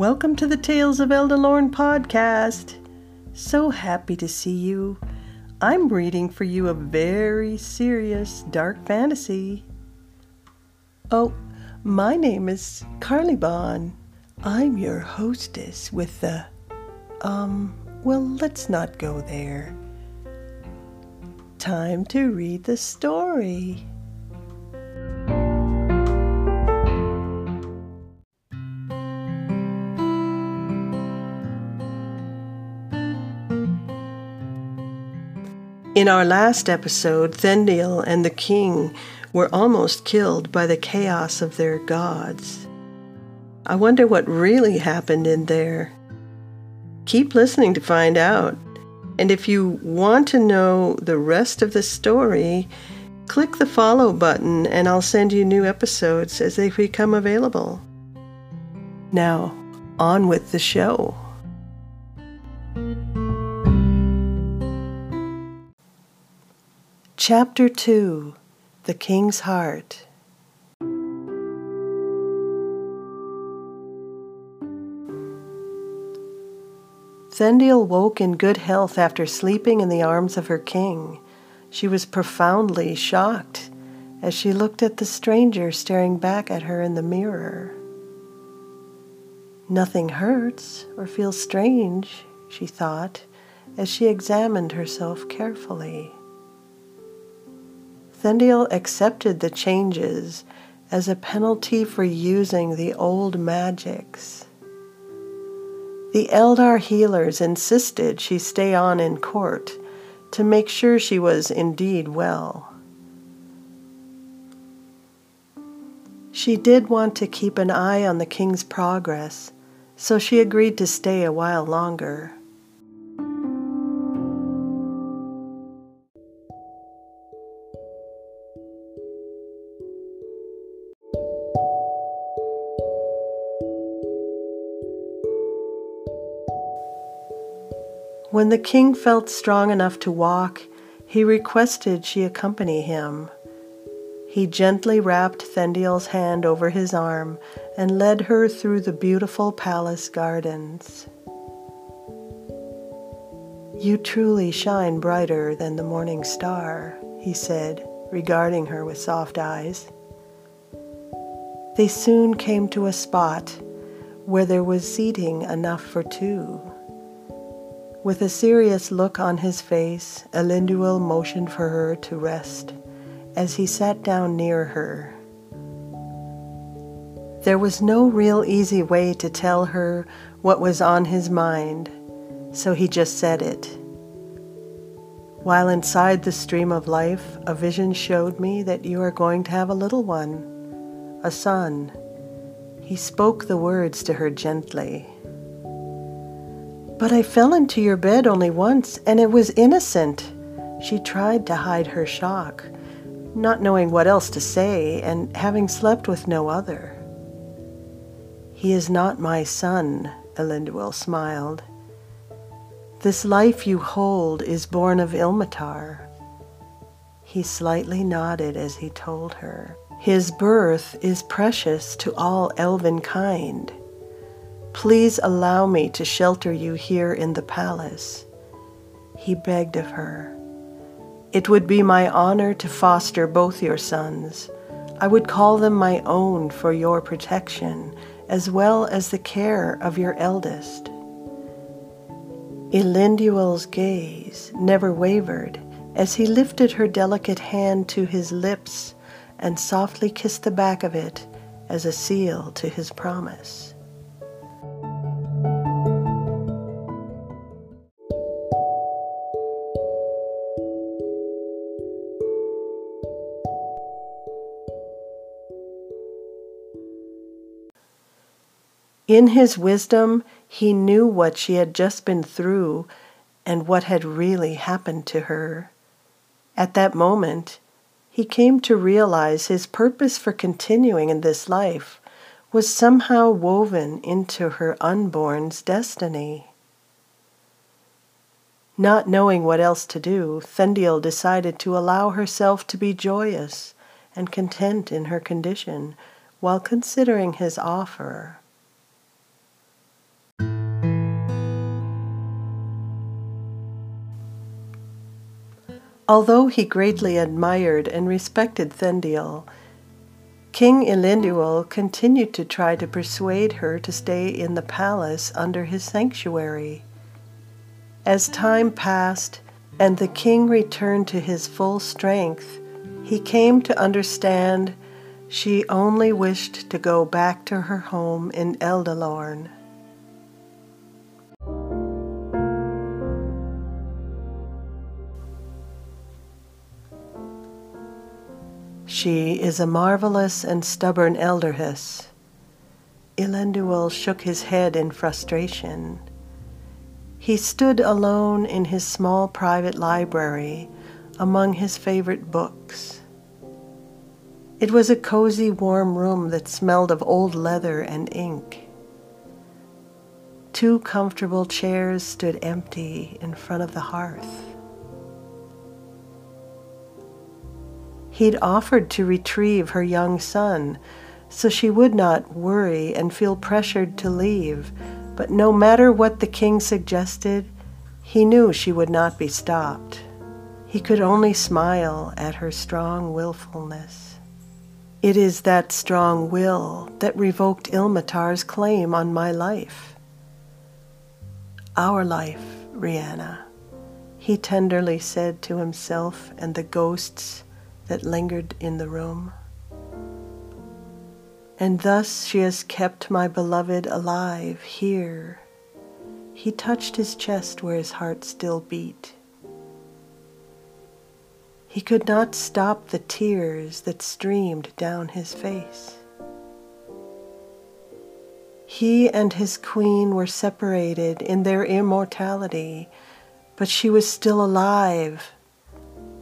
Welcome to the Tales of Eldelórne podcast. So happy to see you. I'm reading for you a very serious dark fantasy. Oh, my name is Karleigh Bon. I'm your hostess with the. Um, well, let's not go there. Time to read the story. In our last episode, Thendiel and the king were almost killed by the chaos of their gods. I wonder what really happened in there. Keep listening to find out. And if you want to know the rest of the story, click the follow button and I'll send you new episodes as they become available. Now, on with the show. Chapter 2 The King's Heart Thendiel woke in good health after sleeping in the arms of her king. She was profoundly shocked as she looked at the stranger staring back at her in the mirror. Nothing hurts or feels strange, she thought, as she examined herself carefully. Thendiel accepted the changes as a penalty for using the old magics. The Eldar healers insisted she stay on in court to make sure she was indeed well. She did want to keep an eye on the king's progress, so she agreed to stay a while longer. When the king felt strong enough to walk, he requested she accompany him. He gently wrapped Thendiel's hand over his arm and led her through the beautiful palace gardens. You truly shine brighter than the morning star, he said, regarding her with soft eyes. They soon came to a spot where there was seating enough for two. With a serious look on his face, Elinduil motioned for her to rest as he sat down near her. There was no real easy way to tell her what was on his mind, so he just said it. While inside the stream of life, a vision showed me that you are going to have a little one, a son. He spoke the words to her gently. But I fell into your bed only once, and it was innocent. She tried to hide her shock, not knowing what else to say, and having slept with no other. He is not my son, Elendil smiled. This life you hold is born of Ilmatar. He slightly nodded as he told her. His birth is precious to all elven kind. Please allow me to shelter you here in the palace. He begged of her. It would be my honor to foster both your sons. I would call them my own for your protection, as well as the care of your eldest. Elinduil's gaze never wavered as he lifted her delicate hand to his lips and softly kissed the back of it as a seal to his promise. In his wisdom, he knew what she had just been through and what had really happened to her. At that moment, he came to realize his purpose for continuing in this life was somehow woven into her unborn's destiny. Not knowing what else to do, Thendiel decided to allow herself to be joyous and content in her condition while considering his offer. Although he greatly admired and respected Thendiel, King Elendil continued to try to persuade her to stay in the palace under his sanctuary. As time passed and the king returned to his full strength, he came to understand she only wished to go back to her home in Eldelórne. She is a marvelous and stubborn elderhess. Elendil shook his head in frustration. He stood alone in his small private library among his favorite books. It was a cozy, warm room that smelled of old leather and ink. Two comfortable chairs stood empty in front of the hearth. He'd offered to retrieve her young son so she would not worry and feel pressured to leave. But no matter what the king suggested, he knew she would not be stopped. He could only smile at her strong willfulness. It is that strong will that revoked Ilmatar's claim on my life. Our life, Rihanna, he tenderly said to himself and the ghosts that lingered in the room. And thus she has kept my beloved alive here. He touched his chest where his heart still beat. He could not stop the tears that streamed down his face. He and his queen were separated in their immortality, but she was still alive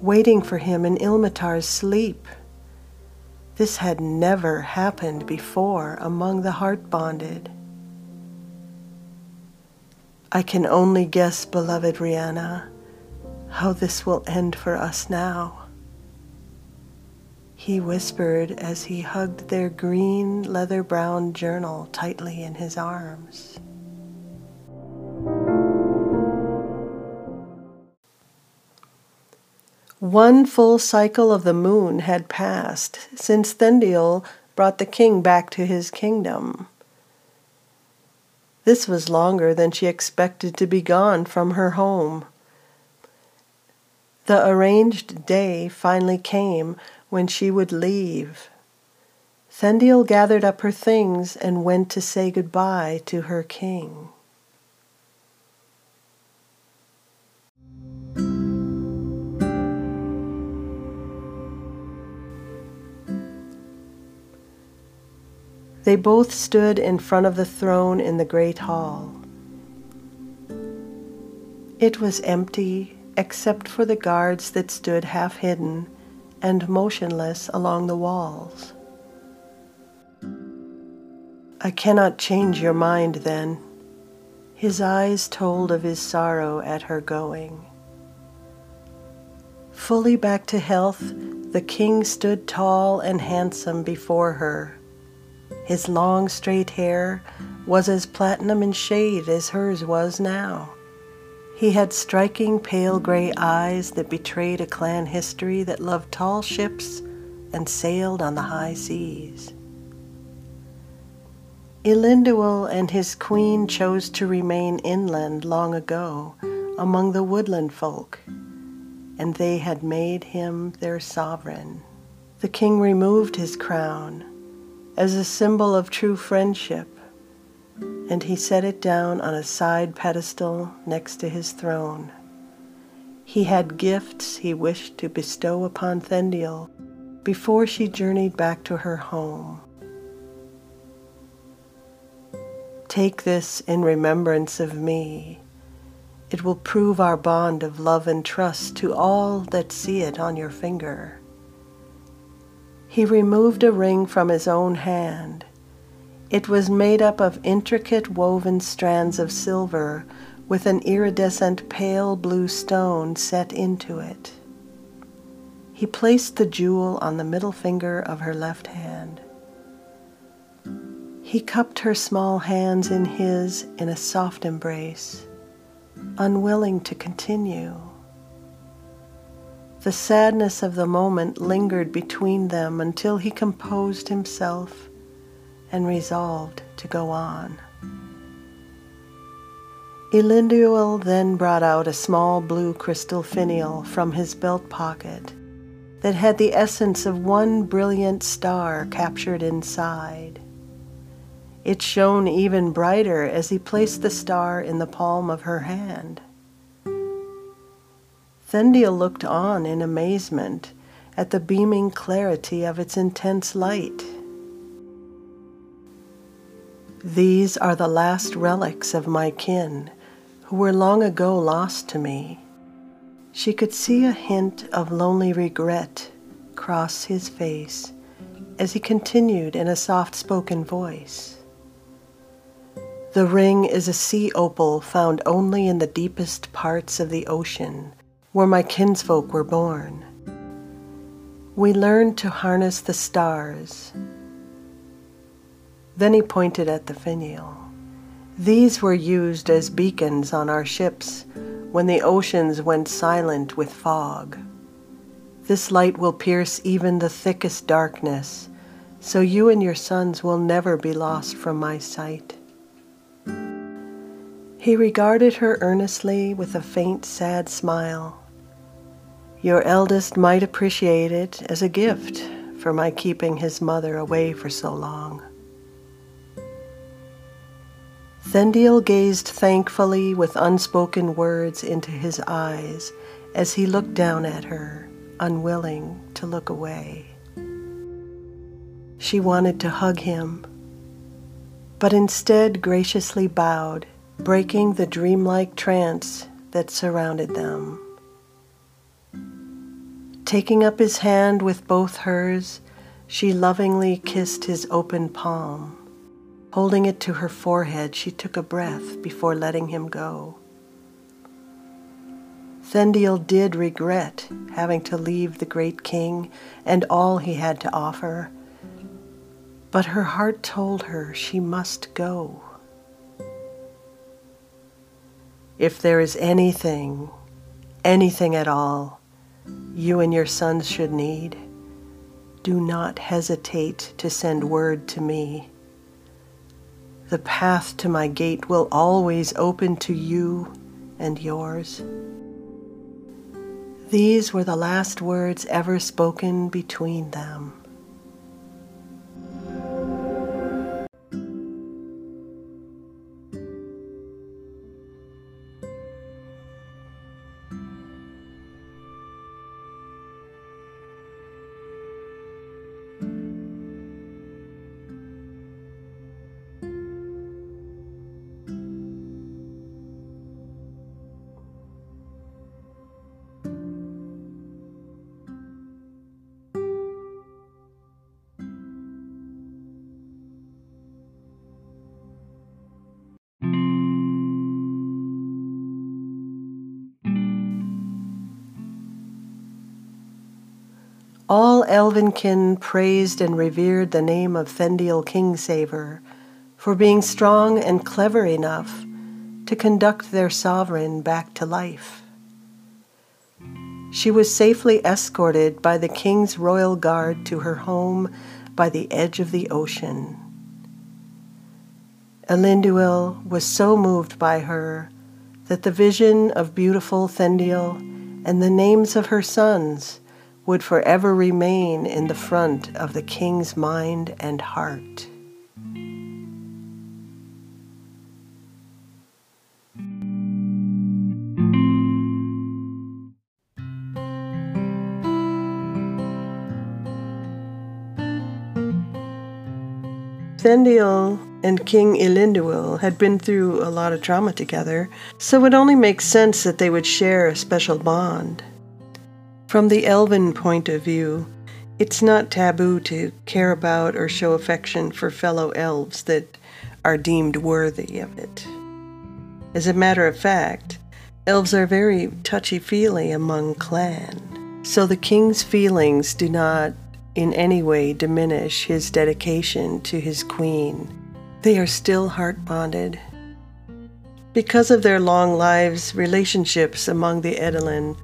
waiting for him in Ilmatar's sleep. This had never happened before among the heart bonded. I can only guess, beloved Rihanna, how this will end for us now. He whispered as he hugged their green leather brown journal tightly in his arms. One full cycle of the moon had passed since Thendiel brought the king back to his kingdom. This was longer than she expected to be gone from her home. The arranged day finally came when she would leave. Thendiel gathered up her things and went to say goodbye to her king. They both stood in front of the throne in the great hall. It was empty except for the guards that stood half hidden and motionless along the walls. I cannot change your mind then. His eyes told of his sorrow at her going. Fully back to health, the king stood tall and handsome before her his long straight hair was as platinum in shade as hers was now. He had striking pale gray eyes that betrayed a clan history that loved tall ships and sailed on the high seas. Elendil and his queen chose to remain inland long ago among the woodland folk, and they had made him their sovereign. The king removed his crown as a symbol of true friendship, and he set it down on a side pedestal next to his throne. He had gifts he wished to bestow upon Thendiel before she journeyed back to her home. Take this in remembrance of me. It will prove our bond of love and trust to all that see it on your finger. He removed a ring from his own hand. It was made up of intricate woven strands of silver with an iridescent pale blue stone set into it. He placed the jewel on the middle finger of her left hand. He cupped her small hands in his in a soft embrace, unwilling to continue. The sadness of the moment lingered between them until he composed himself and resolved to go on. Elendil then brought out a small blue crystal finial from his belt pocket that had the essence of one brilliant star captured inside. It shone even brighter as he placed the star in the palm of her hand. Thendiel looked on in amazement at the beaming clarity of its intense light. These are the last relics of my kin, who were long ago lost to me. She could see a hint of lonely regret cross his face as he continued in a soft spoken voice. The ring is a sea opal found only in the deepest parts of the ocean, where my kinsfolk were born. We learned to harness the stars. Then he pointed at the finial. These were used as beacons on our ships when the oceans went silent with fog. This light will pierce even the thickest darkness, so you and your sons will never be lost from my sight. He regarded her earnestly with a faint, sad smile. Your eldest might appreciate it as a gift for my keeping his mother away for so long. Thendiel gazed thankfully with unspoken words into his eyes as he looked down at her, unwilling to look away. She wanted to hug him, but instead graciously bowed breaking the dreamlike trance that surrounded them. Taking up his hand with both hers, she lovingly kissed his open palm. Holding it to her forehead, she took a breath before letting him go. Thendiel did regret having to leave the great king and all he had to offer, but her heart told her she must go. If there is anything, anything at all, you and your sons should need, do not hesitate to send word to me. The path to my gate will always open to you and yours. These were the last words ever spoken between them. All Elvenkin praised and revered the name of Thendiel Kingsaver for being strong and clever enough to conduct their sovereign back to life. She was safely escorted by the king's royal guard to her home by the edge of the ocean. Elendil was so moved by her that the vision of beautiful Thendiel and the names of her sons would forever remain in the front of the king's mind and heart. Thendiel and King Elendil had been through a lot of trauma together, so it only makes sense that they would share a special bond. From the elven point of view, it's not taboo to care about or show affection for fellow elves that are deemed worthy of it. As a matter of fact, elves are very touchy feely among clan, so the king's feelings do not in any way diminish his dedication to his queen. They are still heart bonded. Because of their long lives, relationships among the Edelin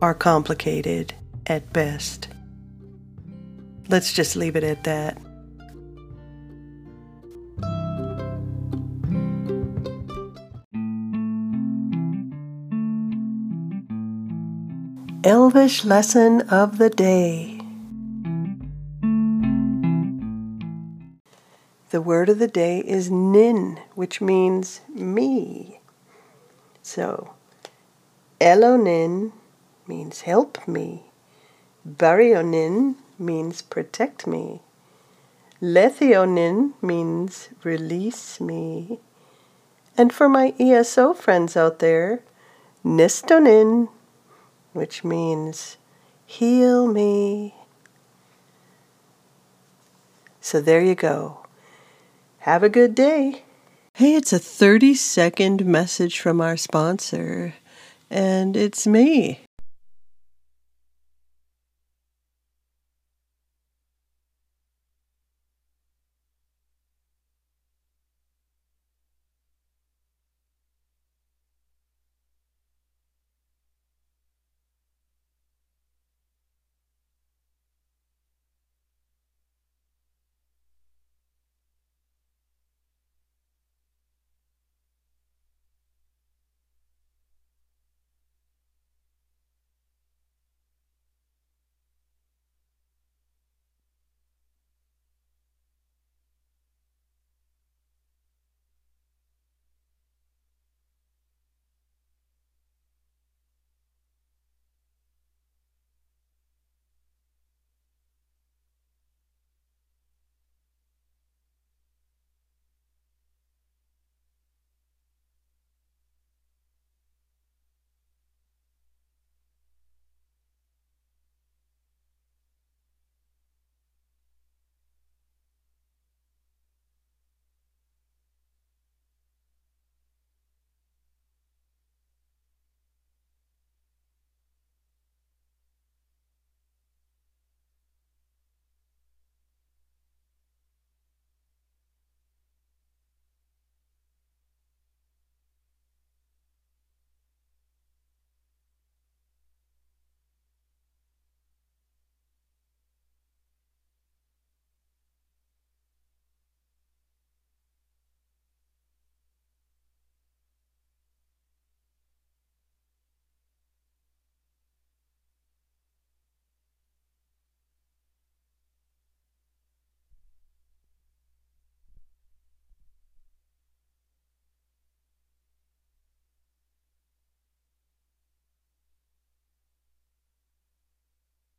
are complicated at best. Let's just leave it at that. Elvish lesson of the day. The word of the day is nin, which means me. So, Elonin means help me. Barionin means protect me. Lethionin means release me. And for my ESO friends out there, Nistonin, which means heal me. So there you go. Have a good day. Hey, it's a 30 second message from our sponsor, and it's me.